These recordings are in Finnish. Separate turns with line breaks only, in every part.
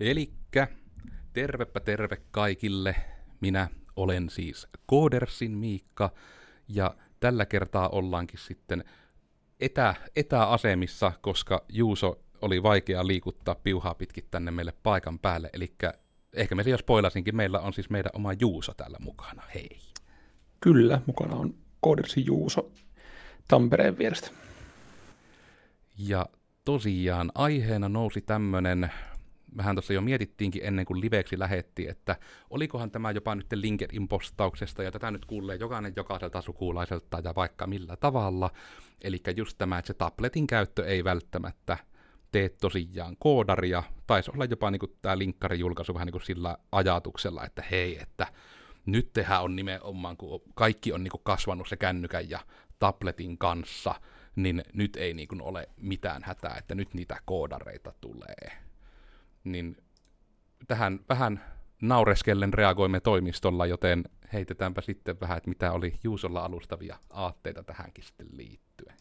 Elikkä tervepä terve kaikille. Minä olen siis Koodersin Miikka ja tällä kertaa ollaankin sitten etä, etäasemissa, koska Juuso oli vaikea liikuttaa piuhaa pitkin tänne meille paikan päälle. Eli ehkä me jo spoilasinkin, meillä on siis meidän oma Juuso täällä mukana. Hei.
Kyllä, mukana on Koodersin Juuso Tampereen vierestä.
Ja tosiaan aiheena nousi tämmönen vähän tuossa jo mietittiinkin ennen kuin liveksi lähetti, että olikohan tämä jopa nyt LinkedIn-postauksesta, ja tätä nyt kuulee jokainen jokaiselta sukulaiselta ja vaikka millä tavalla. Eli just tämä, että se tabletin käyttö ei välttämättä tee tosiaan koodaria, taisi olla jopa niin kuin tämä linkkari julkaisu vähän niin kuin sillä ajatuksella, että hei, että nyt tehdään on nimenomaan, kun kaikki on niin kuin kasvanut se kännykän ja tabletin kanssa, niin nyt ei niin kuin ole mitään hätää, että nyt niitä koodareita tulee niin tähän vähän naureskellen reagoimme toimistolla, joten heitetäänpä sitten vähän, että mitä oli Juusolla alustavia aatteita tähänkin sitten liittyen.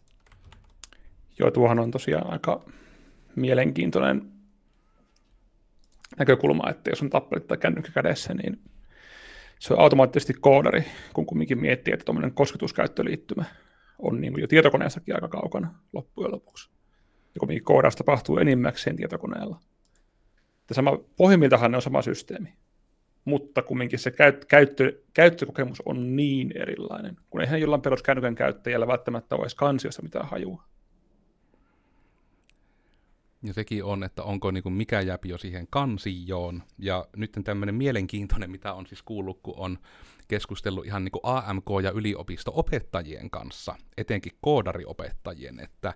Joo, tuohan on tosiaan aika mielenkiintoinen näkökulma, että jos on tablet tai kännykkä kädessä, niin se on automaattisesti koodari, kun kumminkin miettii, että tuommoinen kosketuskäyttöliittymä on niin kuin jo tietokoneessakin aika kaukana loppujen lopuksi. Ja kumminkin koodaus tapahtuu enimmäkseen tietokoneella. Ja sama, pohjimmiltahan ne on sama systeemi, mutta kumminkin se käyt, käyttö, käyttökokemus on niin erilainen, kun eihän jollain peruskännykän käyttäjällä välttämättä ole kansiossa mitään hajua.
Ja sekin on, että onko niin kuin mikä jääpi jo siihen kansioon. Ja nyt tämmöinen mielenkiintoinen, mitä on siis kuullut, kun on keskustellut ihan niin kuin AMK- ja yliopisto-opettajien kanssa, etenkin koodariopettajien, että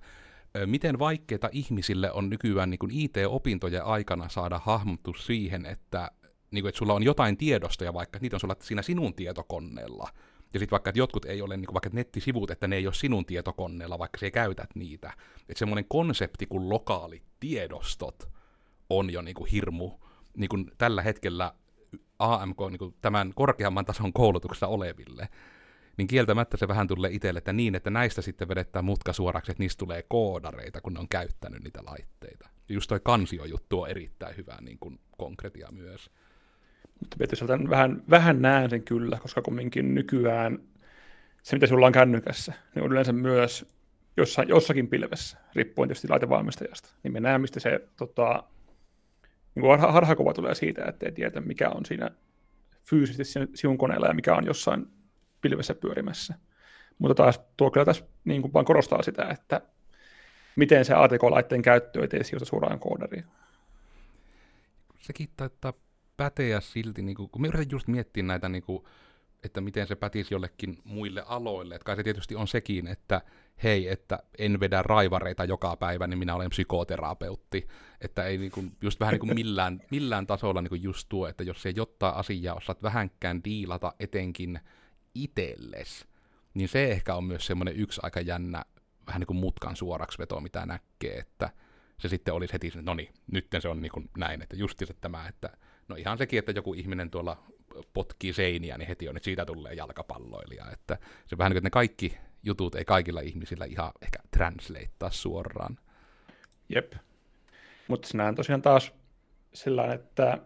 miten vaikeita ihmisille on nykyään niin IT-opintojen aikana saada hahmottus siihen, että, niin kuin, että sulla on jotain tiedostoja, vaikka niitä on sulla siinä sinun tietokoneella. Ja sitten vaikka, että jotkut ei ole niin kuin, vaikka nettisivut, että ne ei ole sinun tietokoneella, vaikka sä käytät niitä. Että semmoinen konsepti kuin lokaalit tiedostot on jo niin kuin hirmu niin kuin tällä hetkellä AMK, niin kuin tämän korkeamman tason koulutuksessa oleville niin kieltämättä se vähän tulee itselle, että niin, että näistä sitten vedetään mutka suoraksi, että niistä tulee koodareita, kun ne on käyttänyt niitä laitteita. Just toi kansiojuttu on erittäin hyvä niin kuin konkretia myös.
Mutta Petri, vähän, vähän näen sen kyllä, koska kumminkin nykyään se, mitä sulla on kännykässä, niin on yleensä myös jossain, jossakin pilvessä, riippuen tietysti laitevalmistajasta. Niin me näemme, mistä se tota, niin kuin harhakuva tulee siitä, että ei tiedä, mikä on siinä fyysisesti sinun koneella ja mikä on jossain pilvessä pyörimässä. Mutta taas tuo kyllä tässä niin kuin vaan korostaa sitä, että miten se ATK-laitteen käyttö ei tee sijoita suoraan koodariin.
Sekin taitaa päteä silti, niin kuin, kun me yritän just miettiä näitä, niin kuin, että miten se pätisi jollekin muille aloille. Että kai se tietysti on sekin, että hei, että en vedä raivareita joka päivä, niin minä olen psykoterapeutti. Että ei niin kuin, just vähän niin kuin millään, millään tasolla niin kuin just tuo, että jos se jotain asiaa osaat vähänkään diilata etenkin itelles, niin se ehkä on myös semmoinen yksi aika jännä, vähän niin kuin mutkan suoraksi veto, mitä näkee, että se sitten olisi heti, no niin, nyt se on niin kuin näin, että justiinsa tämä, että no ihan sekin, että joku ihminen tuolla potkii seiniä, niin heti on, että siitä tulee jalkapalloilija, että se vähän niin kuin, että ne kaikki jutut ei kaikilla ihmisillä ihan ehkä translatea suoraan.
Jep. Mutta sinä on tosiaan taas sellainen, että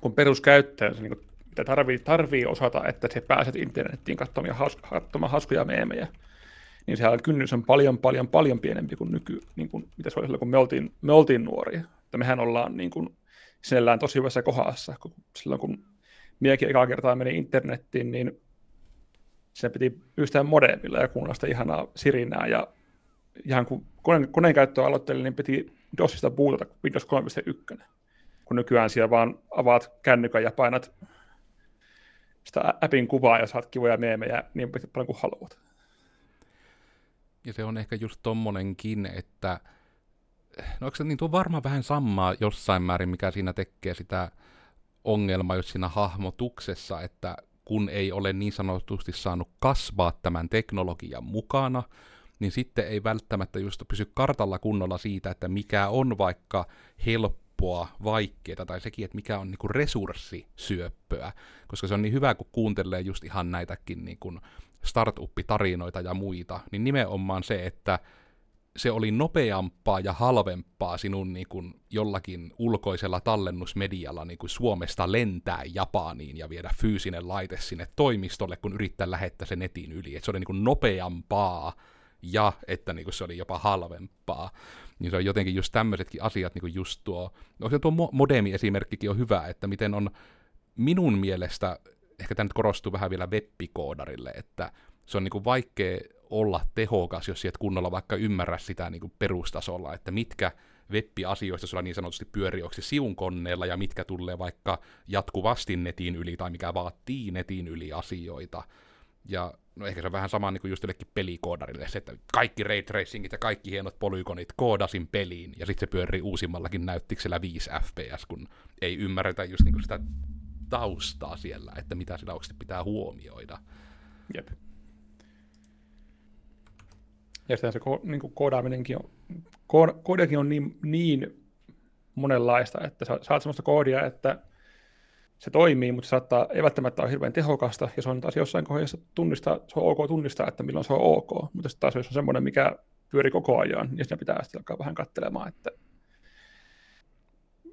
kun peruskäyttäjä, se niin mitä tarvii, tarvii osata, että se pääset internettiin katsomaan, haus, katsomaan hauskoja meemejä, niin sehän kynnys on paljon, paljon, paljon pienempi kuin nyky, niin kuin, mitä se oli silloin, kun me oltiin, me oltiin nuoria. Että mehän ollaan niin kuin, sinällään tosi hyvässä kohdassa, kun silloin kun miekin ekaa kertaa meni internettiin, niin se piti yhdistää modemilla ja kuunnella ihanaa sirinää, ja ihan kun koneen, koneen käyttöä aloittelin, niin piti DOSista bootata Windows 3.1, kun nykyään siellä vaan avaat kännykän ja painat sitä appin kuvaa ja saat kivoja meemejä niin paljon kuin haluat.
Ja se on ehkä just tommonenkin, että no se niin tuo varmaan vähän samaa jossain määrin, mikä siinä tekee sitä ongelmaa just siinä hahmotuksessa, että kun ei ole niin sanotusti saanut kasvaa tämän teknologian mukana, niin sitten ei välttämättä just pysy kartalla kunnolla siitä, että mikä on vaikka helppo helppoa, vaikeaa, tai sekin, että mikä on niinku resurssisyöppöä, koska se on niin hyvä, kun kuuntelee just ihan näitäkin niinku startup-tarinoita ja muita, niin nimenomaan se, että se oli nopeampaa ja halvempaa sinun niin kuin, jollakin ulkoisella tallennusmedialla niin kuin Suomesta lentää Japaniin ja viedä fyysinen laite sinne toimistolle, kun yrittää lähettää se netin yli. Et se oli niin kuin, nopeampaa ja että niin kuin, se oli jopa halvempaa. Niin se on jotenkin just tämmöisetkin asiat, niin kuin just tuo, no se tuo modemi-esimerkkikin on hyvä, että miten on minun mielestä, ehkä tämä nyt korostuu vähän vielä webbikoodarille, että se on niin kuin vaikea olla tehokas, jos et kunnolla vaikka ymmärrä sitä niin kuin perustasolla, että mitkä web-asioista sulla niin sanotusti pyörii siun koneella ja mitkä tulee vaikka jatkuvasti netin yli tai mikä vaatii netin yli asioita. Ja no ehkä se on vähän sama niin kuin just jollekin pelikoodarille, se, että kaikki ray tracingit ja kaikki hienot polygonit koodasin peliin, ja sitten se pyörii uusimmallakin näyttiksellä 5 fps, kun ei ymmärretä just niin kuin sitä taustaa siellä, että mitä sillä oikeasti pitää huomioida.
Jep. Ja sitten se ko- niin kuin koodaaminenkin on, ko- koodiakin on niin, niin monenlaista, että saat sellaista koodia, että se toimii, mutta se saattaa, ei välttämättä ole hirveän tehokasta, ja se on taas jossain kohdassa tunnistaa, se on ok tunnistaa, että milloin se on ok, mutta sitten taas jos on semmoinen, mikä pyörii koko ajan, niin siinä pitää sitten alkaa vähän katselemaan, että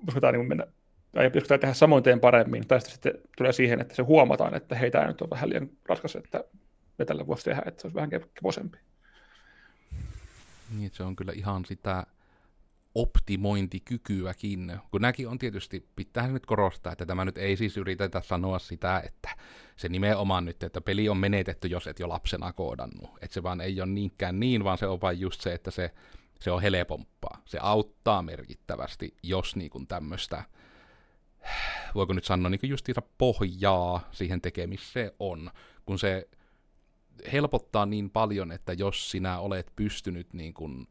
voisiko niin mennä, tai tämä tehdä samoin teen paremmin, tai sitten tulee siihen, että se huomataan, että hei, tämä nyt on vähän liian raskas, että me tällä voisi tehdä, että se olisi vähän kevosempi.
Niin, se on kyllä ihan sitä optimointikykyäkin, kun nämäkin on tietysti, pitää nyt korostaa, että tämä nyt ei siis yritetä sanoa sitä, että se nimenomaan nyt, että peli on menetetty, jos et jo lapsena koodannut, että se vaan ei ole niinkään niin, vaan se on vain just se, että se, se on helpompaa, se auttaa merkittävästi, jos niin kuin tämmöistä, voiko nyt sanoa, niin justiinsa pohjaa siihen tekemiseen on, kun se helpottaa niin paljon, että jos sinä olet pystynyt niin kuin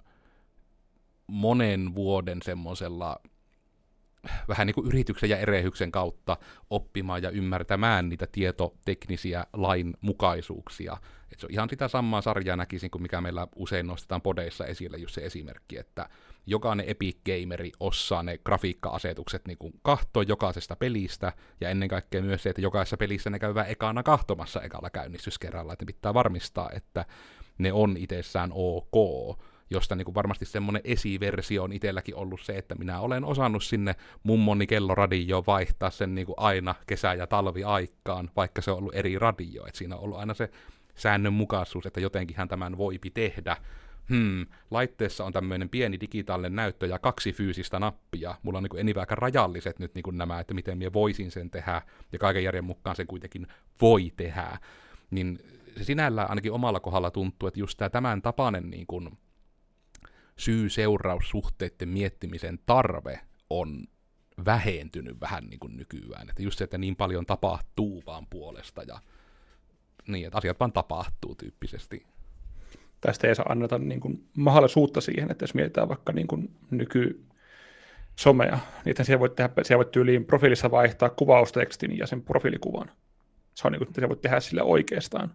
monen vuoden semmoisella vähän niin kuin yrityksen ja erehyksen kautta oppimaan ja ymmärtämään niitä tietoteknisiä lainmukaisuuksia. Et se on ihan sitä samaa sarjaa näkisin kuin mikä meillä usein nostetaan podeissa esille, just se esimerkki, että jokainen Epic Gameri osaa ne grafiikka-asetukset niin kuin kahtoa jokaisesta pelistä, ja ennen kaikkea myös se, että jokaisessa pelissä ne käy ekana kahtomassa ekalla käynnistyskerralla, että pitää varmistaa, että ne on itsessään ok, josta niin kuin varmasti semmoinen esiversio on itselläkin ollut se, että minä olen osannut sinne mummoni kelloradioon vaihtaa sen niin kuin aina kesä- ja talviaikaan, vaikka se on ollut eri radio, että siinä on ollut aina se säännönmukaisuus, että jotenkinhan tämän voipi tehdä, hmm, laitteessa on tämmöinen pieni digitaalinen näyttö ja kaksi fyysistä nappia. Mulla on niin aika rajalliset nyt niin nämä, että miten minä voisin sen tehdä, ja kaiken järjen mukaan sen kuitenkin voi tehdä. Niin se sinällään ainakin omalla kohdalla tuntuu, että just tämä tämän tapainen niin kuin syy-seuraussuhteiden miettimisen tarve on vähentynyt vähän niin kuin nykyään. Että just se, että niin paljon tapahtuu vaan puolesta ja niin, että asiat vaan tapahtuu tyyppisesti
tästä ei saa anneta niin kuin mahdollisuutta siihen, että jos mietitään vaikka niin kuin nyky somea, niin siellä voit, tehdä, siellä voit tyyliin profiilissa vaihtaa kuvaustekstin ja sen profiilikuvan. Se on niin kuin, että voit tehdä sille oikeastaan.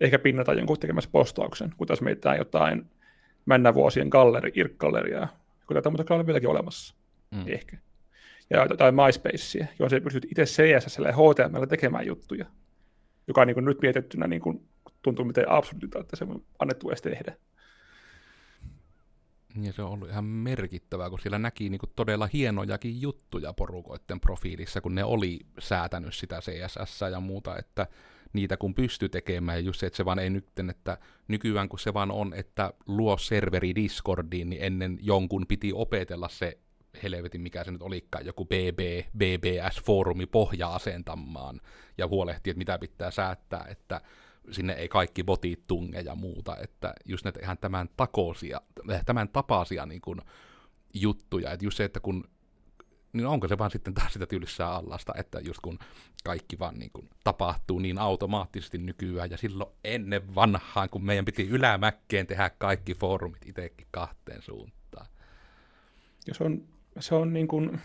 Eikä pinnata jonkun tekemässä postauksen, kun taas mietitään jotain männä vuosien galleri, irkkalleria, kun tätä muuta on vieläkin olemassa. Mm. Ehkä. Ja jotain MySpacea, jossa pystyt itse CSS ja HTML tekemään juttuja, joka on niin kuin nyt mietittynä niin kuin tuntuu miten absurdilta, että se on annettu edes tehdä.
Ja se on ollut ihan merkittävää, kun siellä näki niin todella hienojakin juttuja porukoiden profiilissa, kun ne oli säätänyt sitä CSS ja muuta, että niitä kun pystyy tekemään, ja just se, että se vaan ei nyt, että nykyään kun se vaan on, että luo serveri Discordiin, niin ennen jonkun piti opetella se helvetin, mikä se nyt olikaan, joku BB, BBS-foorumi pohja asentamaan, ja huolehtii, että mitä pitää säättää, että sinne ei kaikki botit tunge ja muuta, että just näitä ihan tämän takoisia, tämän tapaisia niin kuin juttuja, että just se, että kun niin onko se vaan sitten taas sitä tylsää allasta, että just kun kaikki vaan niin kuin tapahtuu niin automaattisesti nykyään, ja silloin ennen vanhaan, kun meidän piti ylämäkkeen tehdä kaikki foorumit itsekin kahteen suuntaan.
Ja se on, se on niin kuin,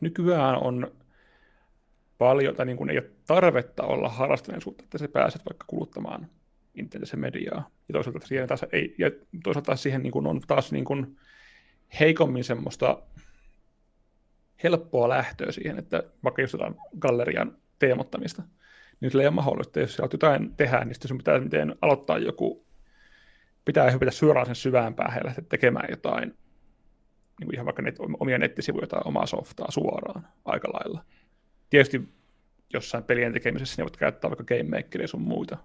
nykyään on paljon, tai niin kuin ei ole tarvetta olla harrastuneisuutta, että sä pääset vaikka kuluttamaan internetissä mediaa. Ja toisaalta siihen taas, ei, ja toisaalta siihen niin kuin on taas niin kuin heikommin semmoista helppoa lähtöä siihen, että vaikka jos jotain gallerian teemottamista, niin sillä ei ole mahdollista. Jos sä jotain tehdä, niin sitten sun pitää miten aloittaa joku pitää hypätä suoraan sen syvään päähän ja lähteä tekemään jotain, niin kuin ihan vaikka net, omia nettisivuja tai omaa softaa suoraan aika lailla. Tietysti jossain pelien tekemisessä ne voit käyttää vaikka Game Makeria sun muita.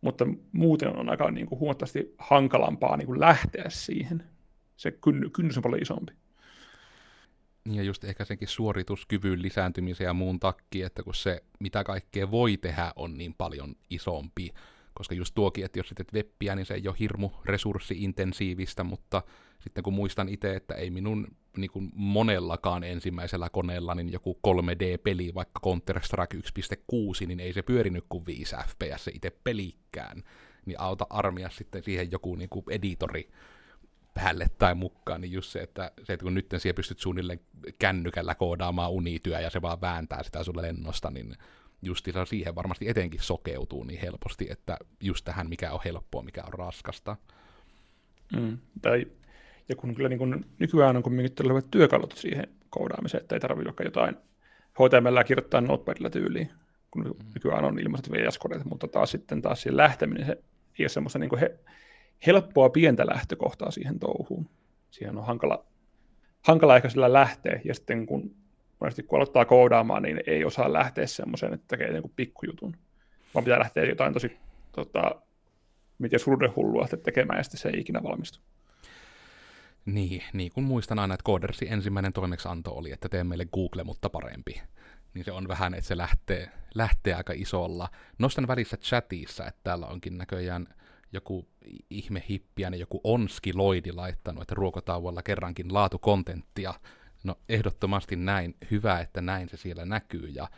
Mutta muuten on aika niin kuin, huomattavasti hankalampaa niin kuin lähteä siihen. Se kynnys on paljon isompi.
Ja just ehkä senkin suorituskyvyn lisääntymisen ja muun takia, että kun se, mitä kaikkea voi tehdä, on niin paljon isompi. Koska just tuokin, että jos sitten webbiä, niin se ei ole hirmu resurssiintensiivistä, mutta sitten kun muistan itse, että ei minun niin kuin monellakaan ensimmäisellä koneella niin joku 3D-peli, vaikka Counter-Strike 1.6, niin ei se pyörinyt kuin 5 FPS se itse pelikään. Niin auta armia sitten siihen joku niin kuin editori päälle tai mukaan, niin just se, että, se, että kun nyt siellä pystyt suunnilleen kännykällä koodaamaan unityö ja se vaan vääntää sitä sulle lennosta, niin just siihen varmasti etenkin sokeutuu niin helposti, että just tähän mikä on helppoa, mikä on raskasta.
Mm, tai, ja kun kyllä niin kun, nykyään on kuitenkin tulevat työkalut siihen koodaamiseen, että ei tarvitse vaikka jotain HTML kirjoittaa notepadilla tyyliin, kun mm. nykyään on ilmaiset vs mutta taas sitten taas siihen lähteminen, se ei ole semmoista niin he, helppoa pientä lähtökohtaa siihen touhuun. Siihen on hankala, hankala ehkä sillä lähteä, ja sitten kun monesti kun aloittaa koodaamaan, niin ei osaa lähteä semmoiseen, että tekee joku pikkujutun, vaan pitää lähteä jotain tosi tota, miten hullua tekemään, ja sitten se ei ikinä valmistu.
Niin, niin kuin muistan aina, että Codersin ensimmäinen toimeksianto oli, että tee meille Google, mutta parempi. Niin se on vähän, että se lähtee, lähtee aika isolla. Nostan välissä chatissa, että täällä onkin näköjään joku ihme hippiäinen, joku Onski Loidi laittanut, että ruokotauolla kerrankin laatukontenttia. No ehdottomasti näin, hyvä, että näin se siellä näkyy. Ja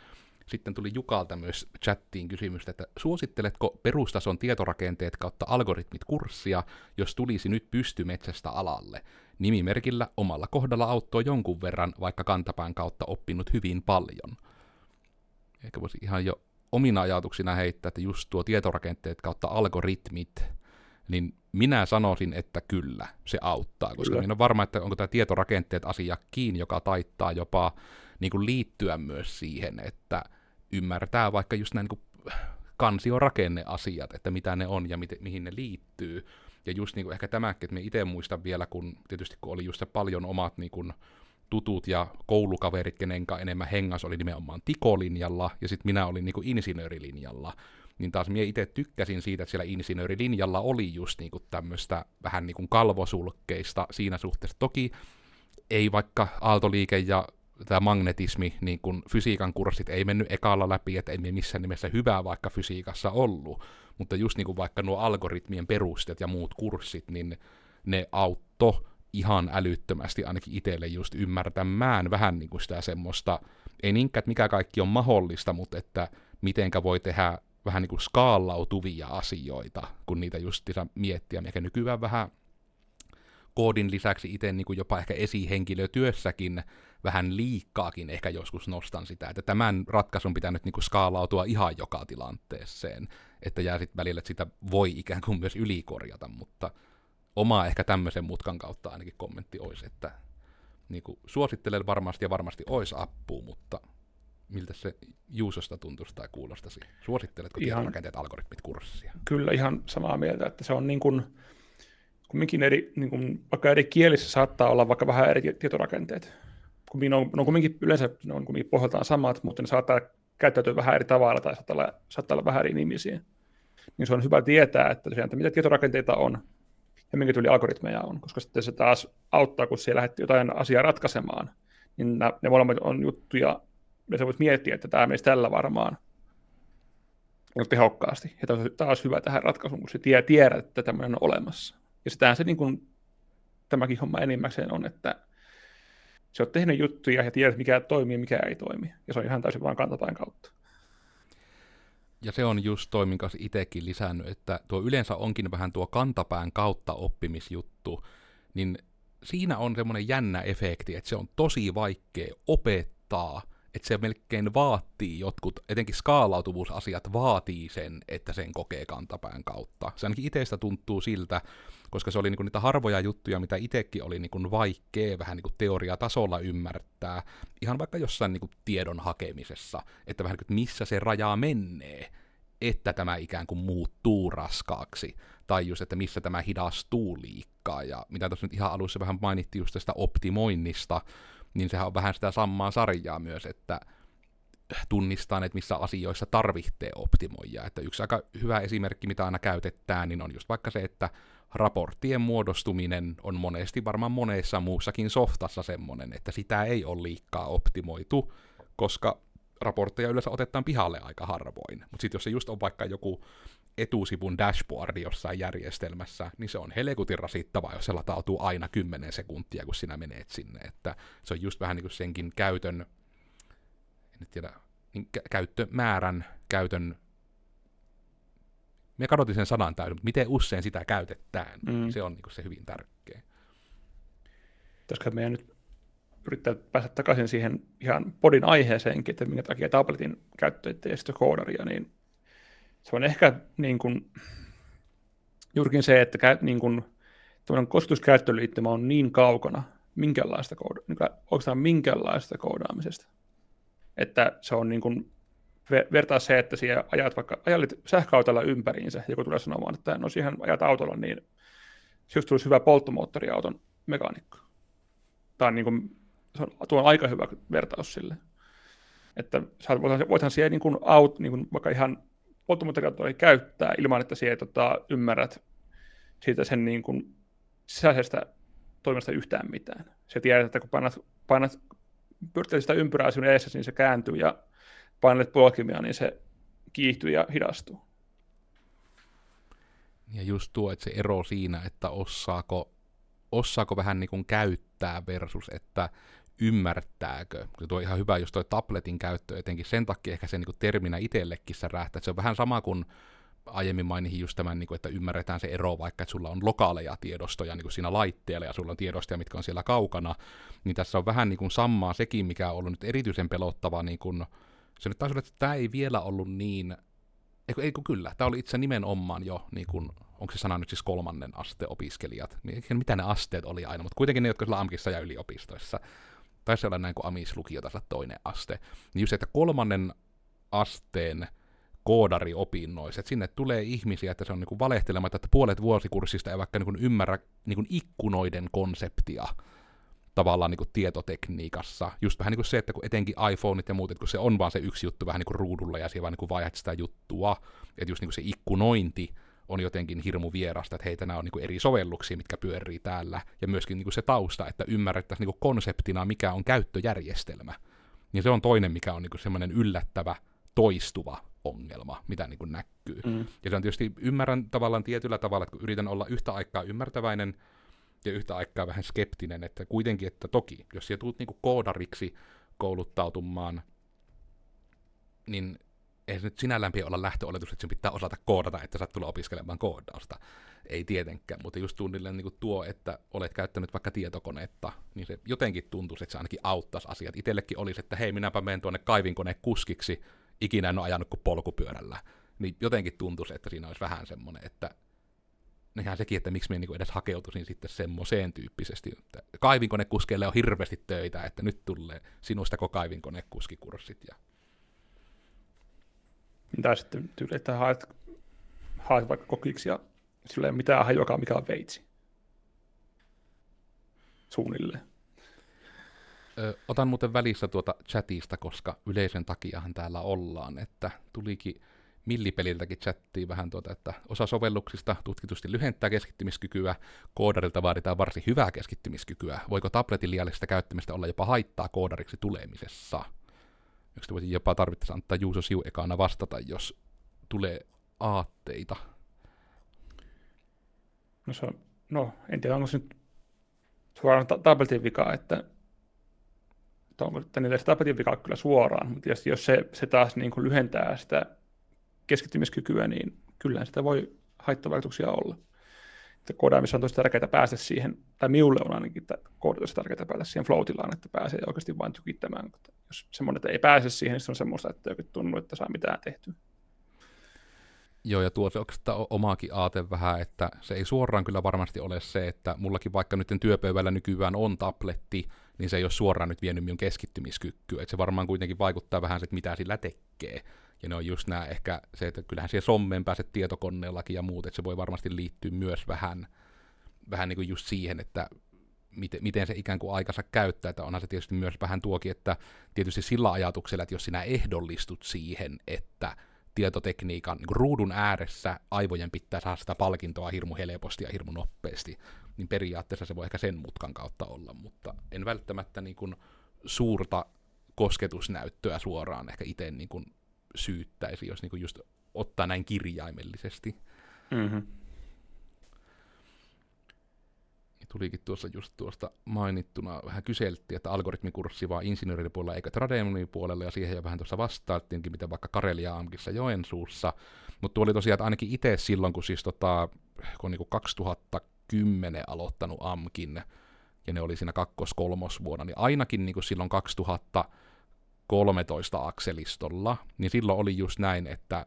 sitten tuli Jukalta myös chattiin kysymystä, että suositteletko perustason tietorakenteet kautta algoritmit kurssia, jos tulisi nyt pystymetsästä alalle? Nimimerkillä omalla kohdalla auttoi jonkun verran, vaikka kantapään kautta oppinut hyvin paljon. Ehkä voisi ihan jo omina ajatuksina heittää, että just tuo tietorakenteet kautta algoritmit, niin minä sanoisin, että kyllä, se auttaa, koska kyllä. minä on varma, että onko tämä tietorakenteet asia kiinni, joka taittaa jopa niin kuin liittyä myös siihen, että ymmärtää vaikka just näin niin kansiorakenneasiat, että mitä ne on ja mi- mihin ne liittyy. Ja just niin kuin ehkä tämäkin, että me itse muistan vielä, kun tietysti kun oli just se paljon omat niin kuin, tutut ja koulukaverit, kenen enemmän hengas, oli nimenomaan tikolinjalla, ja sitten minä olin niinku insinöörilinjalla. Niin taas minä itse tykkäsin siitä, että siellä insinöörilinjalla oli just niinku tämmöistä vähän niinku kalvosulkkeista siinä suhteessa. Toki ei vaikka aaltoliike ja tämä magnetismi, niin kun fysiikan kurssit ei mennyt ekalla läpi, että ei missään nimessä hyvää vaikka fysiikassa ollut, mutta just niin kuin vaikka nuo algoritmien perusteet ja muut kurssit, niin ne autto ihan älyttömästi ainakin itselle just ymmärtämään vähän niin kuin sitä semmoista, ei niinkään, että mikä kaikki on mahdollista, mutta että mitenkä voi tehdä vähän niin kuin skaalautuvia asioita, kun niitä just miettiä, mikä nykyään vähän koodin lisäksi itse niin kuin jopa ehkä esihenkilötyössäkin vähän liikkaakin ehkä joskus nostan sitä, että tämän ratkaisun pitää nyt niin kuin skaalautua ihan joka tilanteeseen, että jää sitten välillä, että sitä voi ikään kuin myös ylikorjata, mutta oma ehkä tämmöisen mutkan kautta ainakin kommentti olisi, että niin kuin, suosittelen varmasti ja varmasti olisi appu, mutta miltä se Juusosta tuntuisi tai kuulostasi? Suositteletko ihan, tietorakenteet algoritmit kurssia?
Kyllä ihan samaa mieltä, että se on niin kuin, kumminkin eri, niin kuin, vaikka eri kielissä saattaa olla vaikka vähän eri tietorakenteet. Kun ne on, ne on kumminkin yleensä ne on kumminkin pohjaltaan samat, mutta ne saattaa käyttäytyä vähän eri tavalla tai saattaa olla, saattaa olla vähän eri nimisiä. Niin se on hyvä tietää, että, tosiaan, että mitä tietorakenteita on, ja minkä tyyli algoritmeja on, koska sitten se taas auttaa, kun siellä lähdet jotain asiaa ratkaisemaan, niin nämä, ne molemmat on juttuja, ja sä voit miettiä, että tämä menisi tällä varmaan niin tehokkaasti. Ja tämä on taas hyvä tähän ratkaisuun, kun se tie, tiedät, että tämmöinen on olemassa. Ja sitähän se niin kuin, tämäkin homma enimmäkseen on, että se on tehnyt juttuja ja tiedät, mikä toimii mikä ei toimi. Ja se on ihan täysin vain kantapäin kautta.
Ja se on just toi, minkä itsekin lisännyt, että tuo yleensä onkin vähän tuo kantapään kautta oppimisjuttu, niin siinä on semmoinen jännä efekti, että se on tosi vaikea opettaa, että se melkein vaatii jotkut, etenkin skaalautuvuusasiat vaatii sen, että sen kokee kantapään kautta. Se ainakin itsestä tuntuu siltä, koska se oli niinku niitä harvoja juttuja, mitä itsekin oli niinku vaikea vähän niinku teoriatasolla ymmärtää, ihan vaikka jossain niinku tiedon hakemisessa, että vähän niinku, missä se raja menee. että tämä ikään kuin muuttuu raskaaksi, tai just, että missä tämä hidastuu liikkaa, ja mitä tuossa nyt ihan alussa vähän mainittiin just tästä optimoinnista, niin sehän on vähän sitä samaa sarjaa myös, että tunnistaa, että missä asioissa tarvitsee optimoija. Että yksi aika hyvä esimerkki, mitä aina käytetään, niin on just vaikka se, että raporttien muodostuminen on monesti varmaan monessa muussakin softassa semmoinen, että sitä ei ole liikaa optimoitu, koska raportteja yleensä otetaan pihalle aika harvoin. Mutta sitten jos se just on vaikka joku etusivun dashboardi jossain järjestelmässä, niin se on helekutin rasittava, jos se latautuu aina 10 sekuntia, kun sinä menet sinne. Että se on just vähän niin kuin senkin käytön, en tiedä, niin kä- käyttömäärän, käytön me kadotin sen sanan täysin, mutta miten usein sitä käytetään, mm. se on niin se hyvin tärkeä.
Koska meidän nyt yrittää päästä takaisin siihen ihan podin aiheeseenkin, että minkä takia tabletin käyttö ei koodaria, niin se on ehkä niin kuin, juurikin se, että niin kuin, kosketuskäyttöliittymä on niin kaukana minkälaista, kooda, niin oikeastaan minkälaista koodaamisesta, että se on niin kuin, vertaa se, että siellä ajat vaikka ajallit sähköautolla ympäriinsä, joku tulee sanomaan, että no siihen ajat autolla, niin just tulisi hyvä polttomoottoriauton mekaanikko. Tämä on, niin kuin, se on, tuo on aika hyvä vertaus sille. Että voithan, voithan siellä niin kuin aut, niin kuin vaikka ihan polttomoottoriautoa käyttää ilman, että siellä tota, ymmärrät siitä sen niin kuin sisäisestä toiminnasta yhtään mitään. Se tiedät, että kun painat, painat sitä ympyrää sinun edessä, niin se kääntyy ja painelet polkimia, niin se kiihtyy ja hidastuu.
Ja just tuo, että se ero siinä, että osaako, osaako vähän niin kuin käyttää versus, että ymmärtääkö. Tuo on ihan hyvä, jos tuo tabletin käyttö etenkin sen takia ehkä se niin kuin terminä itsellekin se rähtää. Se on vähän sama kuin aiemmin mainihin just tämän, niin kuin, että ymmärretään se ero, vaikka että sulla on lokaaleja tiedostoja niin kuin siinä laitteella ja sulla on tiedostoja, mitkä on siellä kaukana, niin tässä on vähän niin kuin samaa sekin, mikä on ollut nyt erityisen pelottava niin kuin, se nyt taisi olla, että tämä ei vielä ollut niin, eikö, eikö kyllä, tämä oli itse nimenomaan jo, niin kuin, onko se sana nyt siis kolmannen asteen opiskelijat, mitä ne asteet oli aina, mutta kuitenkin ne, jotka siellä AMKissa ja yliopistoissa, taisi olla näin kuin AMIS-lukio toinen aste, niin just että kolmannen asteen koodariopinnoissa, että sinne tulee ihmisiä, että se on niin valehtelematta, että puolet vuosikurssista ei vaikka niin ymmärrä niin ikkunoiden konseptia, tavallaan niin kuin tietotekniikassa. Just vähän niin kuin se, että kun etenkin iPhoneit ja muut, että kun se on vaan se yksi juttu vähän niin kuin ruudulla ja siellä vaan niin kuin vaihdat sitä juttua, että just niin kuin se ikkunointi on jotenkin hirmu vierasta, että heitä nämä on niin kuin eri sovelluksia, mitkä pyörii täällä, ja myöskin niin kuin se tausta, että ymmärrettäisiin niin kuin konseptina, mikä on käyttöjärjestelmä. Niin se on toinen, mikä on niin kuin semmoinen yllättävä, toistuva ongelma, mitä niin kuin näkyy. Mm. Ja se on tietysti, ymmärrän tavallaan tietyllä tavalla, että kun yritän olla yhtä aikaa ymmärtäväinen, ja yhtä aikaa vähän skeptinen, että kuitenkin, että toki, jos sä tulet niinku koodariksi kouluttautumaan, niin ei se nyt sinällään pidä olla lähtöoletus, että sinun pitää osata koodata, että sä tulla opiskelemaan koodausta. Ei tietenkään, mutta just tunnilleen niin tuo, että olet käyttänyt vaikka tietokonetta, niin se jotenkin tuntuu, että se ainakin auttaisi asiat. Itellekin olisi, että hei, minäpä menen tuonne kaivinkonekuskiksi, ikinä en ole ajanut kuin polkupyörällä. Niin jotenkin tuntuisi, että siinä olisi vähän semmoinen, että ihan sekin, että miksi minä niin edes hakeutuisin sitten semmoiseen tyyppisesti. Kaivinkonekuskeille on hirveästi töitä, että nyt tulee sinusta kaivinkonekuskikurssit. Ja...
Mitä sitten tyyli, että haet, haet vaikka kokiksi ja sillä ei ole mitään hajoakaan, mikä on veitsi. Suunnilleen.
Ö, otan muuten välissä tuota chatista, koska yleisen takiahan täällä ollaan, että tulikin millipeliltäkin chattiin vähän tuota, että osa sovelluksista tutkitusti lyhentää keskittymiskykyä, koodarilta vaaditaan varsin hyvää keskittymiskykyä. Voiko tabletin liiallista käyttämistä olla jopa haittaa koodariksi tulemisessa? Yksi voisi jopa tarvittaisi antaa Juuso Siu ekana vastata, jos tulee aatteita.
No, se on, no en tiedä, onko se nyt suoraan ta- tabletin vika, että onko että niillä se tabletin vika kyllä suoraan, mutta jos, jos se, se taas niin kuin lyhentää sitä keskittymiskykyä, niin kyllähän sitä voi haittavaikutuksia olla. Koodaamissa on tosi tärkeää päästä siihen, tai minulle on ainakin että koodatussa tärkeää päästä siihen flow että pääsee oikeasti vain tykittämään. Jos semmoinen, että ei pääse siihen, niin se on semmoista, että ei tunnu, että saa mitään tehtyä.
Joo, ja tuo oikeastaan omaakin aate vähän, että se ei suoraan kyllä varmasti ole se, että mullakin vaikka nyt työpöydällä nykyään on tabletti, niin se ei ole suoraan nyt vienyt minun keskittymiskykyä. Että se varmaan kuitenkin vaikuttaa vähän että mitä sillä tekee. Ja ne on just nämä ehkä se, että kyllähän siihen sommeen pääset tietokoneellakin ja muut, että se voi varmasti liittyä myös vähän, vähän niin kuin just siihen, että miten, miten se ikään kuin aikansa käyttää, että onhan se tietysti myös vähän tuokin, että tietysti sillä ajatuksella, että jos sinä ehdollistut siihen, että tietotekniikan niin ruudun ääressä aivojen pitää saada sitä palkintoa hirmu helposti ja hirmu nopeasti, niin periaatteessa se voi ehkä sen mutkan kautta olla, mutta en välttämättä niin kuin suurta kosketusnäyttöä suoraan ehkä itse niin kuin syyttäisi, jos niinku just ottaa näin kirjaimellisesti. Mm-hmm. Niin tulikin tuossa just tuosta mainittuna, vähän kyseltiin, että algoritmikurssi vaan insinöörin puolella eikä Trademonin puolella, ja siihen jo vähän tuossa vastaattiinkin, mitä vaikka Karelia Amkissa Joensuussa. Mutta tuli oli tosiaan, että ainakin itse silloin, kun siis tota, kun niinku 2010 aloittanut Amkin, ja ne oli siinä kakkos-kolmos vuonna, niin ainakin niinku silloin 2000 13 akselistolla, niin silloin oli just näin, että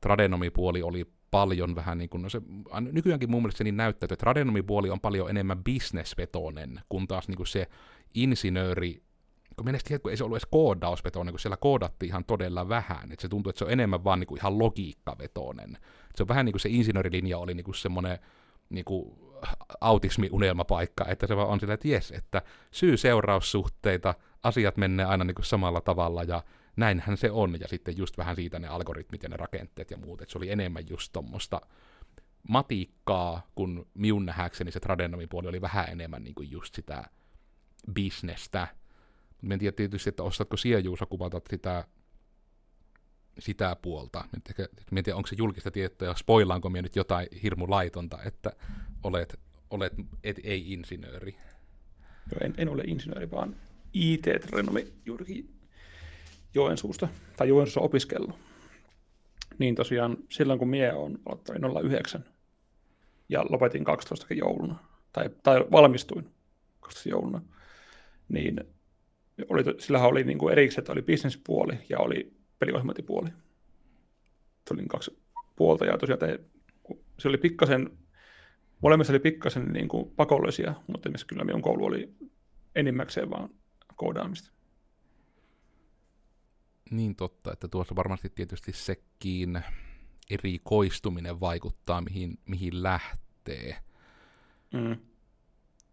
tradenomipuoli oli paljon vähän niin kuin, no se, nykyäänkin mun mielestä se niin näyttää, että tradenomipuoli on paljon enemmän bisnesvetoinen, kun taas niin kuin se insinööri, kun mennessä kun ei se ollut edes koodausvetoinen, kun siellä koodattiin ihan todella vähän, että se tuntuu, että se on enemmän vaan niin kuin ihan logiikkavetoinen. Se on vähän niin kuin se insinöörilinja oli niin kuin semmoinen niin kuin autismiunelmapaikka, että se vaan on sillä, että jes, että syy-seuraussuhteita, asiat menee aina niin kuin samalla tavalla ja näinhän se on, ja sitten just vähän siitä ne algoritmit ja ne rakenteet ja muut, että se oli enemmän just tuommoista matiikkaa, kun minun nähäkseni se puoli oli vähän enemmän niin kuin just sitä bisnestä. Mä en tiedä tietysti, että ostatko siellä Juuso kuvata sitä, sitä puolta. Mä en tiedä, onko se julkista tietoa, spoilaanko minä nyt jotain hirmu laitonta, että olet, olet et, ei insinööri.
Joo, en, en ole insinööri, vaan IT-trenomi juurikin Joensuusta, tai Joensuussa opiskellut. Niin tosiaan silloin, kun mie on aloittanut 09 ja lopetin 12 jouluna, tai, tai valmistuin 12 jouluna, niin oli, sillähän oli niin kuin erikseen, että oli bisnespuoli ja oli peliohjelmointipuoli. Oli kaksi puolta ja tosiaan te, se oli pikkasen, molemmissa oli pikkasen niin kuin pakollisia, mutta kyllä minun koulu oli enimmäkseen vaan koodaamista.
Niin totta, että tuossa varmasti tietysti sekin erikoistuminen vaikuttaa, mihin, mihin lähtee. Mm.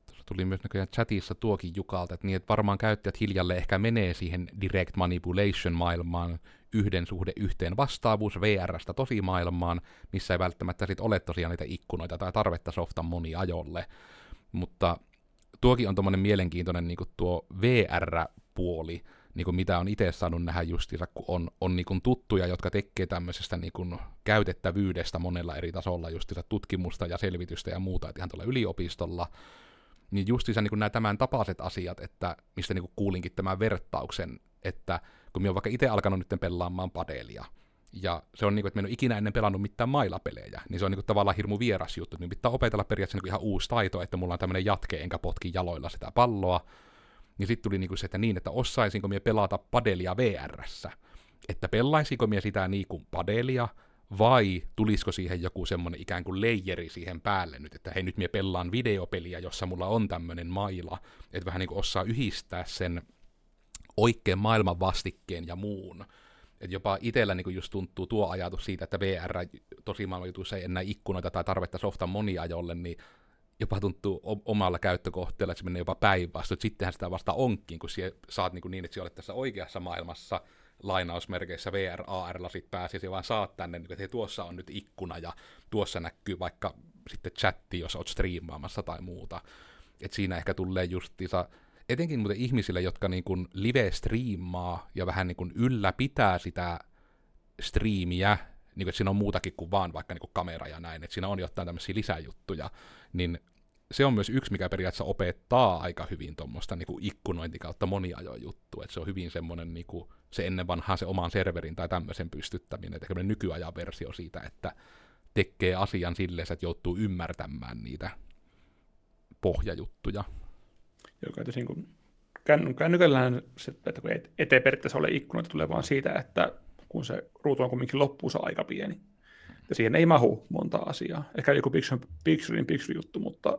Tuossa tuli myös näköjään chatissa tuokin Jukalta, että, niin, että varmaan käyttäjät hiljalle ehkä menee siihen direct manipulation-maailmaan, yhden suhde yhteen vastaavuus VRstä tosi maailmaan, missä ei välttämättä sit ole tosiaan niitä ikkunoita tai tarvetta softan moniajolle. Mutta tuokin on tuommoinen mielenkiintoinen niin tuo VR-puoli, niin kuin mitä on itse saanut nähdä justiinsa, kun on, on niin kuin tuttuja, jotka tekee tämmöisestä niin kuin käytettävyydestä monella eri tasolla, justiinsa tutkimusta ja selvitystä ja muuta, että ihan tuolla yliopistolla, niin justiinsa niin kuin nämä tämän tapaiset asiat, että mistä niin kuin kuulinkin tämän vertauksen, että kun minä olen vaikka itse alkanut nyt pelaamaan padelia, ja se on niin kuin, että minä en ole ikinä ennen pelannut mitään mailapelejä, niin se on niin kuin tavallaan hirmu vieras juttu, niin pitää opetella periaatteessa niin kuin ihan uusi taito, että mulla on tämmöinen jatke, enkä potki jaloilla sitä palloa, niin sitten tuli niinku se, että niin, että osaisinko minä pelata padelia VRssä. Että pelaisinko minä sitä niin kuin padelia, vai tulisiko siihen joku semmoinen ikään kuin leijeri siihen päälle nyt, että hei nyt minä pelaan videopeliä, jossa mulla on tämmöinen maila, että vähän niin kuin osaa yhdistää sen oikein maailman vastikkeen ja muun. Että jopa itsellä niin just tuntuu tuo ajatus siitä, että VR tosi jutuissa ei enää ikkunoita tai tarvetta softan moniajolle, niin jopa tuntuu omalla käyttökohteella, että se menee jopa päinvastoin. Sittenhän sitä vasta onkin, kun saat niin, niin, että sinä olet tässä oikeassa maailmassa lainausmerkeissä VR, AR-lasit pääsisi, ja vaan saat tänne, niin että hei, tuossa on nyt ikkuna, ja tuossa näkyy vaikka sitten chatti, jos olet striimaamassa tai muuta. Et siinä ehkä tulee justiinsa, etenkin muuten ihmisille, jotka niin kuin live-striimaa ja vähän niin kuin ylläpitää sitä striimiä, niin kuin, että siinä on muutakin kuin vaan vaikka niin kuin kamera ja näin, että siinä on jotain tämmöisiä lisäjuttuja, niin se on myös yksi, mikä periaatteessa opettaa aika hyvin tuommoista niin ikkunointi kautta juttu, että se on hyvin semmoinen niin kuin, se ennen vanhaa se oman serverin tai tämmöisen pystyttäminen, että nykyajan versio siitä, että tekee asian silleen, että joutuu ymmärtämään niitä pohjajuttuja.
Joka niin kuin kännykällähän se, että kun eteen periaatteessa ole ikkunoita, tulee vaan siitä, että kun se ruutu on kuitenkin loppuunsa aika pieni. Ja siihen ei mahu monta asiaa. Ehkä joku pixelin pixel juttu, mutta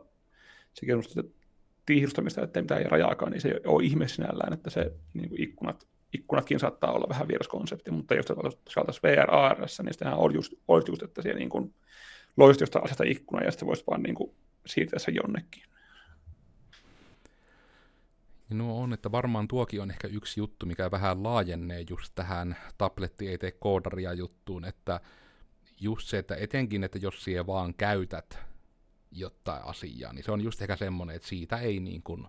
sekin on sitä tiihrustamista, että ei mitään rajaakaan, niin se ei ole ihme sinällään, että se niin kuin ikkunat ikkunatkin saattaa olla vähän vieras konsepti, mutta jos saataisiin VR ARS, niin sitähän olisi just, olisi just että siellä niin kuin loisi jostain asiasta ikkuna ja sitten voisi vaan niin kuin siirtää se jonnekin.
No on, että varmaan tuokin on ehkä yksi juttu, mikä vähän laajennee just tähän tabletti ei tee koodaria juttuun, että just se, että etenkin, että jos siellä vaan käytät jotain asiaa, niin se on just ehkä semmoinen, että siitä ei niin kuin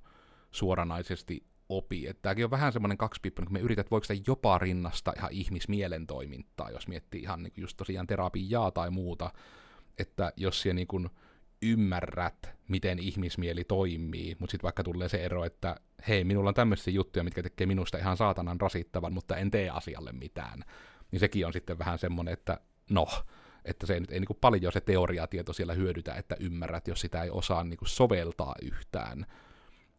suoranaisesti opi. Että tämäkin on vähän semmoinen kaksipiippunen, kun me yrität, voiko sitä jopa rinnasta ihan ihmismielen toimintaa, jos miettii ihan niin kuin just tosiaan terapiaa tai muuta, että jos siellä niin kuin ymmärrät, miten ihmismieli toimii, mutta sitten vaikka tulee se ero, että hei, minulla on tämmöisiä juttuja, mitkä tekee minusta ihan saatanan rasittavan, mutta en tee asialle mitään, niin sekin on sitten vähän semmoinen, että no, että se ei ei niin paljon se teoriatieto siellä hyödytä, että ymmärrät, jos sitä ei osaa niin soveltaa yhtään.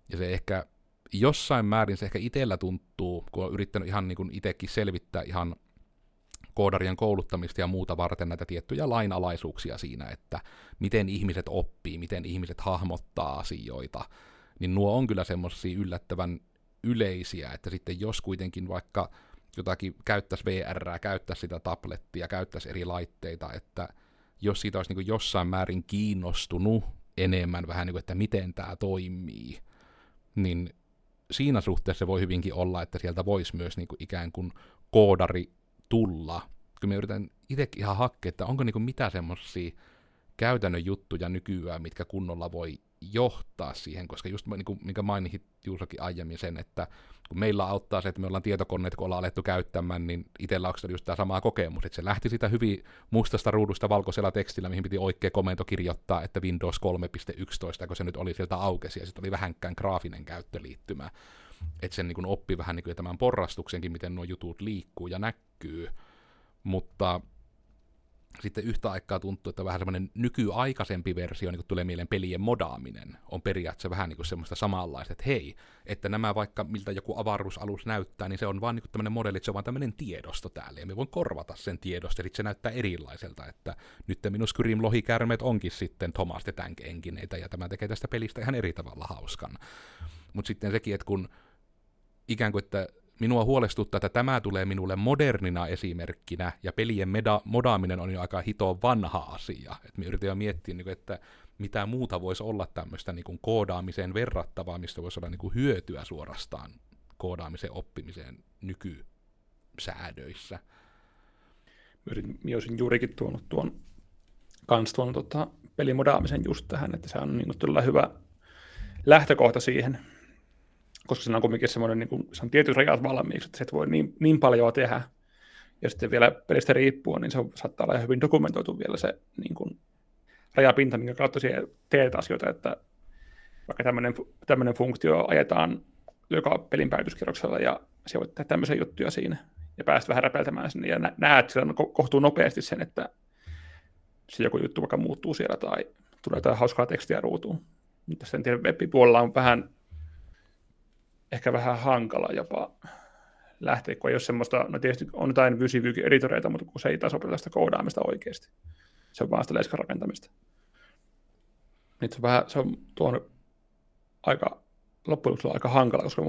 Ja se ehkä jossain määrin se ehkä itsellä tuntuu, kun on yrittänyt ihan niin itsekin selvittää ihan koodarien kouluttamista ja muuta varten näitä tiettyjä lainalaisuuksia siinä, että miten ihmiset oppii, miten ihmiset hahmottaa asioita, niin nuo on kyllä semmoisia yllättävän yleisiä, että sitten jos kuitenkin vaikka jotakin käyttäisi VR, käyttäisi sitä tablettia, käyttäisi eri laitteita, että jos siitä olisi niin jossain määrin kiinnostunut enemmän vähän niin kuin, että miten tämä toimii, niin siinä suhteessa voi hyvinkin olla, että sieltä voisi myös niin kuin ikään kuin koodari tulla. Kun me yritän itsekin ihan hakea, että onko niin kuin mitä semmoisia käytännön juttuja nykyään, mitkä kunnolla voi johtaa siihen, koska just niin kuin, minkä mainitsit Juusokin aiemmin sen, että kun meillä auttaa se, että me ollaan tietokoneet, kun ollaan alettu käyttämään, niin itsellä on just tämä sama kokemus, että se lähti sitä hyvin mustasta ruudusta valkoisella tekstillä, mihin piti oikea komento kirjoittaa, että Windows 3.11, kun se nyt oli sieltä aukesi, ja sitten oli vähänkään graafinen käyttöliittymä. Että sen niin kuin oppi vähän niin kuin tämän porrastuksenkin, miten nuo jutut liikkuu ja näkyy, mutta sitten yhtä aikaa tuntuu, että vähän semmoinen nykyaikaisempi versio, niin kuin tulee mieleen pelien modaaminen, on periaatteessa vähän niin kuin semmoista samanlaista, että hei, että nämä vaikka miltä joku avaruusalus näyttää, niin se on vaan niin tämmöinen modelli, että se on vaan tämmöinen tiedosto täällä, ja me voin korvata sen tiedosto, eli se näyttää erilaiselta, että nyt minun Skyrim lohikärmeet onkin sitten Thomas the Tank engineitä, ja tämä tekee tästä pelistä ihan eri tavalla hauskan. Mutta sitten sekin, että kun ikään kuin, että minua huolestuttaa, että tämä tulee minulle modernina esimerkkinä, ja pelien meda- modaaminen on jo aika hito vanha asia. Et me yritetään miettiä, niin että mitä muuta voisi olla tämmöistä niin koodaamiseen verrattavaa, mistä voisi olla niin hyötyä suorastaan koodaamisen oppimiseen nykysäädöissä.
Minä olisin juurikin tuonut tuon, kans tuon tota, pelimodaamisen just tähän, että se on niin todella hyvä lähtökohta siihen, koska se on kuitenkin semmoinen, niin kuin, se on tietyt rajat valmiiksi, että se voi niin, niin paljon tehdä, ja sitten vielä pelistä riippuen, niin se saattaa olla hyvin dokumentoitu vielä se niin kuin, rajapinta, minkä kautta siihen teet asioita, että vaikka tämmöinen, tämmöinen funktio ajetaan joka pelin päätöskierroksella, ja se voit tehdä tämmöisiä juttuja siinä, ja päästä vähän räpeltämään sinne, ja näet siellä kohtuu nopeasti sen, että se joku juttu vaikka muuttuu siellä, tai tulee jotain hauskaa tekstiä ruutuun. Mutta sen tiedä, web-puolella on vähän ehkä vähän hankala jopa lähteä, kun ei ole semmoista, no tietysti on jotain vysivyky-editoreita, mutta kun se ei taas opeta sitä koodaamista oikeasti. Se on vaan sitä leskarakentamista. Niin se on vähän, se on tuon aika, loppujen aika hankala, koska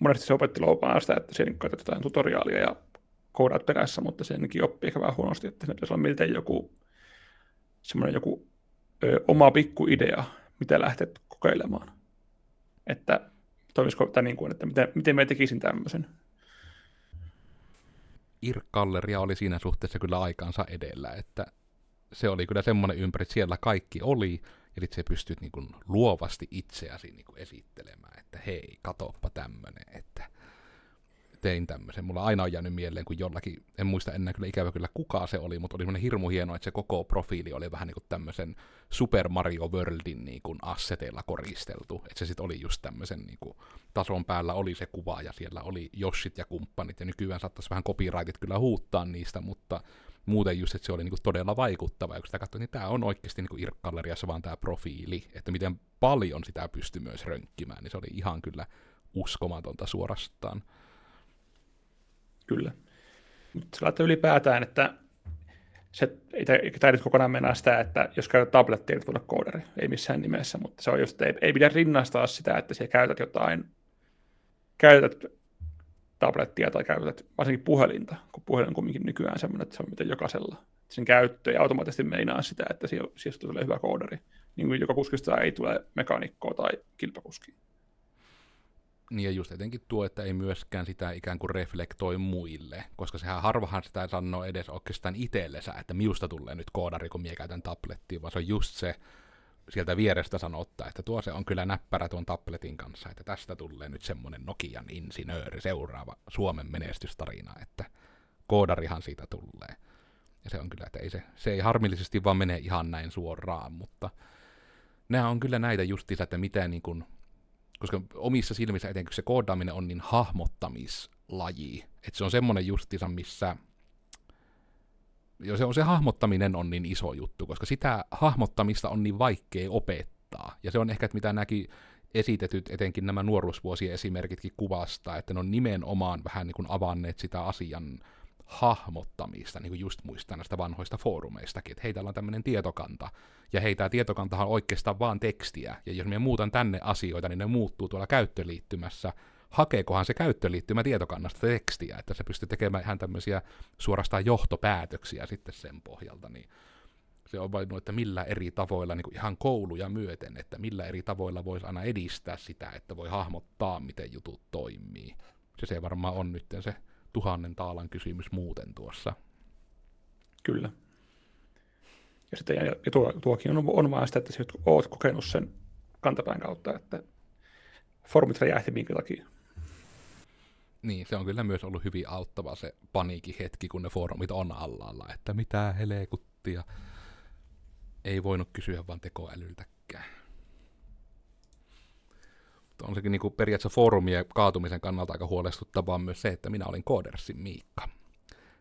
monesti se opetti loupaan sitä, että siinä katsotaan tutoriaalia ja koodaat perässä, mutta senkin oppii ehkä vähän huonosti, että se pitäisi olla miltei joku semmoinen joku ö, oma pikku idea, mitä lähtet kokeilemaan. Että toimisiko tämä niin kuin, että miten, miten mä tekisin tämmöisen?
Irk-galleria oli siinä suhteessa kyllä aikansa edellä, että se oli kyllä semmoinen ympäri, että siellä kaikki oli, eli se pystyt niin kuin luovasti itseäsi niin kuin esittelemään, että hei, katoppa tämmöinen, että tein tämmöisen. Mulla aina on jäänyt mieleen, kun jollakin, en muista enää kyllä ikävä kyllä kuka se oli, mutta oli semmoinen hirmu hieno, että se koko profiili oli vähän niin kuin tämmöisen Super Mario Worldin niin kuin asseteilla koristeltu. Että se sitten oli just tämmöisen niin kuin, tason päällä oli se kuva ja siellä oli Joshit ja kumppanit ja nykyään saattaisi vähän copyrightit kyllä huuttaa niistä, mutta muuten just, että se oli niin kuin todella vaikuttava. Ja kun sitä katsoin, niin tämä on oikeasti niin Irk-galleriassa vaan tämä profiili, että miten paljon sitä pystyy myös rönkkimään, niin se oli ihan kyllä uskomatonta suorastaan.
Kyllä. Mutta se ylipäätään, että se ei, ei tarvitse kokonaan mennä sitä, että jos käytät tablettia, niin tulla koodari. Ei missään nimessä, mutta se on just, ei, ei pidä rinnastaa sitä, että siellä käytät jotain, käytät tablettia tai käytät varsinkin puhelinta, kun puhelin on kumminkin nykyään semmoinen, että se on miten jokaisella. Sen käyttö ja automaattisesti meinaa sitä, että siitä tulee hyvä koodari. Niin kuin joka kuskista ei tule mekaanikkoa tai kilpakuski.
Niin ja just etenkin tuo, että ei myöskään sitä ikään kuin reflektoi muille, koska sehän harvahan sitä sanoo edes oikeastaan itsellensä, että miusta tulee nyt koodari, kun minä käytän tablettia, vaan se on just se sieltä vierestä sanottaa, että tuo se on kyllä näppärä tuon tabletin kanssa, että tästä tulee nyt semmoinen Nokian insinööri, seuraava Suomen menestystarina, että koodarihan siitä tulee. Ja se on kyllä, että ei se, se ei harmillisesti vaan mene ihan näin suoraan, mutta nämä on kyllä näitä justiinsa, että mitä niin kuin koska omissa silmissä etenkin se koodaaminen on niin hahmottamislaji, että se on semmoinen justiinsa, missä jo se, on, se hahmottaminen on niin iso juttu, koska sitä hahmottamista on niin vaikea opettaa. Ja se on ehkä, että mitä näki esitetyt, etenkin nämä nuoruusvuosien esimerkitkin kuvasta, että ne on nimenomaan vähän niin kuin avanneet sitä asian hahmottamista, niin kuin just muistan näistä vanhoista foorumeistakin, että hei, täällä on tämmöinen tietokanta, ja hei, tämä tietokantahan on oikeastaan vaan tekstiä, ja jos minä muutan tänne asioita, niin ne muuttuu tuolla käyttöliittymässä, hakeekohan se käyttöliittymä tietokannasta tekstiä, että se pystyy tekemään ihan tämmöisiä suorastaan johtopäätöksiä sitten sen pohjalta, niin se on vain, että millä eri tavoilla, niin kuin ihan kouluja myöten, että millä eri tavoilla voisi aina edistää sitä, että voi hahmottaa, miten jutut toimii. Se, se varmaan on nyt se tuhannen taalan kysymys muuten tuossa.
Kyllä. Ja, sitten, ja, ja tuo, tuokin on, on vaan sitä, että sä oot kokenut sen kantapään kautta, että formit räjähti minkä takia.
Niin, se on kyllä myös ollut hyvin auttava se paniikin hetki, kun ne foorumit on allalla, että mitä helekuttia. Ei voinut kysyä vaan tekoälyltäkään on sekin niin periaatteessa foorumien kaatumisen kannalta aika huolestuttavaa myös se, että minä olin Koodersin Miikka.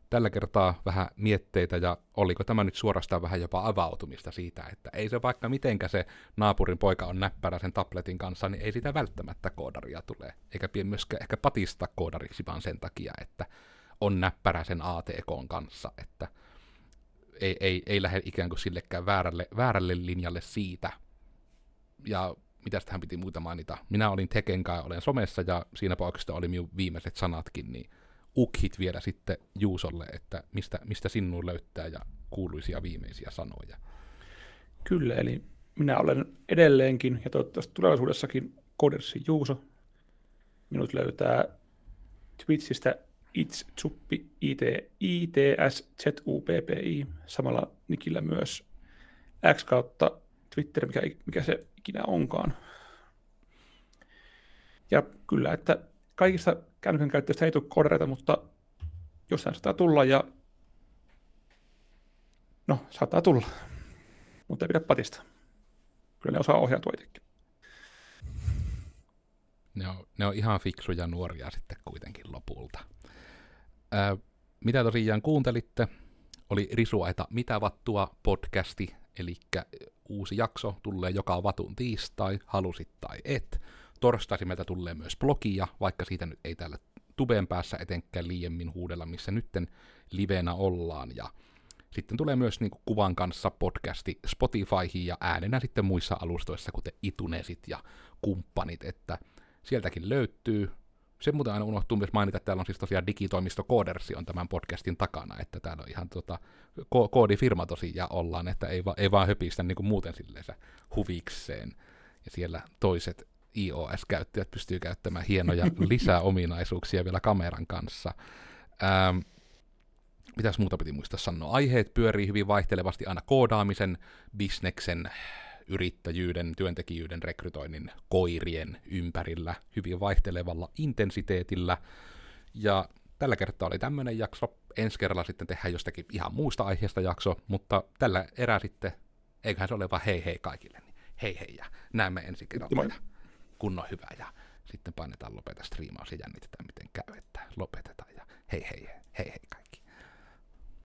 Tällä kertaa vähän mietteitä ja oliko tämä nyt suorastaan vähän jopa avautumista siitä, että ei se vaikka mitenkä se naapurin poika on näppärä sen tabletin kanssa, niin ei sitä välttämättä koodaria tule. Eikä pidä myöskään ehkä patista koodariksi vaan sen takia, että on näppärä sen ATK kanssa, että ei, ei, ei lähde ikään kuin sillekään väärälle, väärälle linjalle siitä. Ja mitä tähän piti muuta mainita. Minä olin Teken kanssa, olen somessa ja siinä pauksesta oli minun viimeiset sanatkin, niin ukhit vielä sitten Juusolle, että mistä, mistä sinuun löytää ja kuuluisia viimeisiä sanoja.
Kyllä, eli minä olen edelleenkin ja toivottavasti tulevaisuudessakin Kodersi Juuso. Minut löytää Twitchistä itsuppi, IT, ITS, ZUPPI, samalla nikillä myös X kautta Twitter, mikä, mikä se ikinä onkaan. Ja kyllä, että kaikista kännykän käyttäjistä ei tule koodareita, mutta jossain saattaa tulla ja no, saattaa tulla, mutta ei pidä patista. Kyllä ne osaa ohjautua itsekin.
Ne on, ne on ihan fiksuja nuoria sitten kuitenkin lopulta. Ää, mitä tosiaan kuuntelitte? Oli Risuaita Mitä vattua podcasti, eli uusi jakso tulee joka vatun tiistai, halusit tai et. Torstaisin meiltä tulee myös blogia, vaikka siitä nyt ei täällä tubeen päässä etenkään liiemmin huudella, missä nytten livenä ollaan. Ja sitten tulee myös niin kuvan kanssa podcasti Spotifyhin ja äänenä sitten muissa alustoissa, kuten itunesit ja kumppanit, että sieltäkin löytyy. Se muuten aina unohtuu myös mainita, että täällä on siis tosiaan digitoimisto Koodersi on tämän podcastin takana, että täällä on ihan tota, ko- koodifirma tosiaan ollaan, että ei, va- ei vaan höpistä niin kuin muuten silleen huvikseen. Ja siellä toiset iOS-käyttäjät pystyy käyttämään hienoja lisäominaisuuksia vielä kameran kanssa. Ähm, mitäs muuta piti muistaa sanoa? Aiheet pyörii hyvin vaihtelevasti aina koodaamisen, bisneksen, yrittäjyyden, työntekijyyden, rekrytoinnin, koirien ympärillä hyvin vaihtelevalla intensiteetillä. Ja tällä kertaa oli tämmöinen jakso. Ensi kerralla sitten tehdään jostakin ihan muusta aiheesta jakso, mutta tällä erää sitten, eiköhän se ole vaan hei hei kaikille. Niin hei hei ja näemme ensi kerralla. Ja kunnon hyvä ja sitten painetaan lopeta striimaus ja jännitetään miten käy, että lopetetaan ja hei hei hei hei kaikille.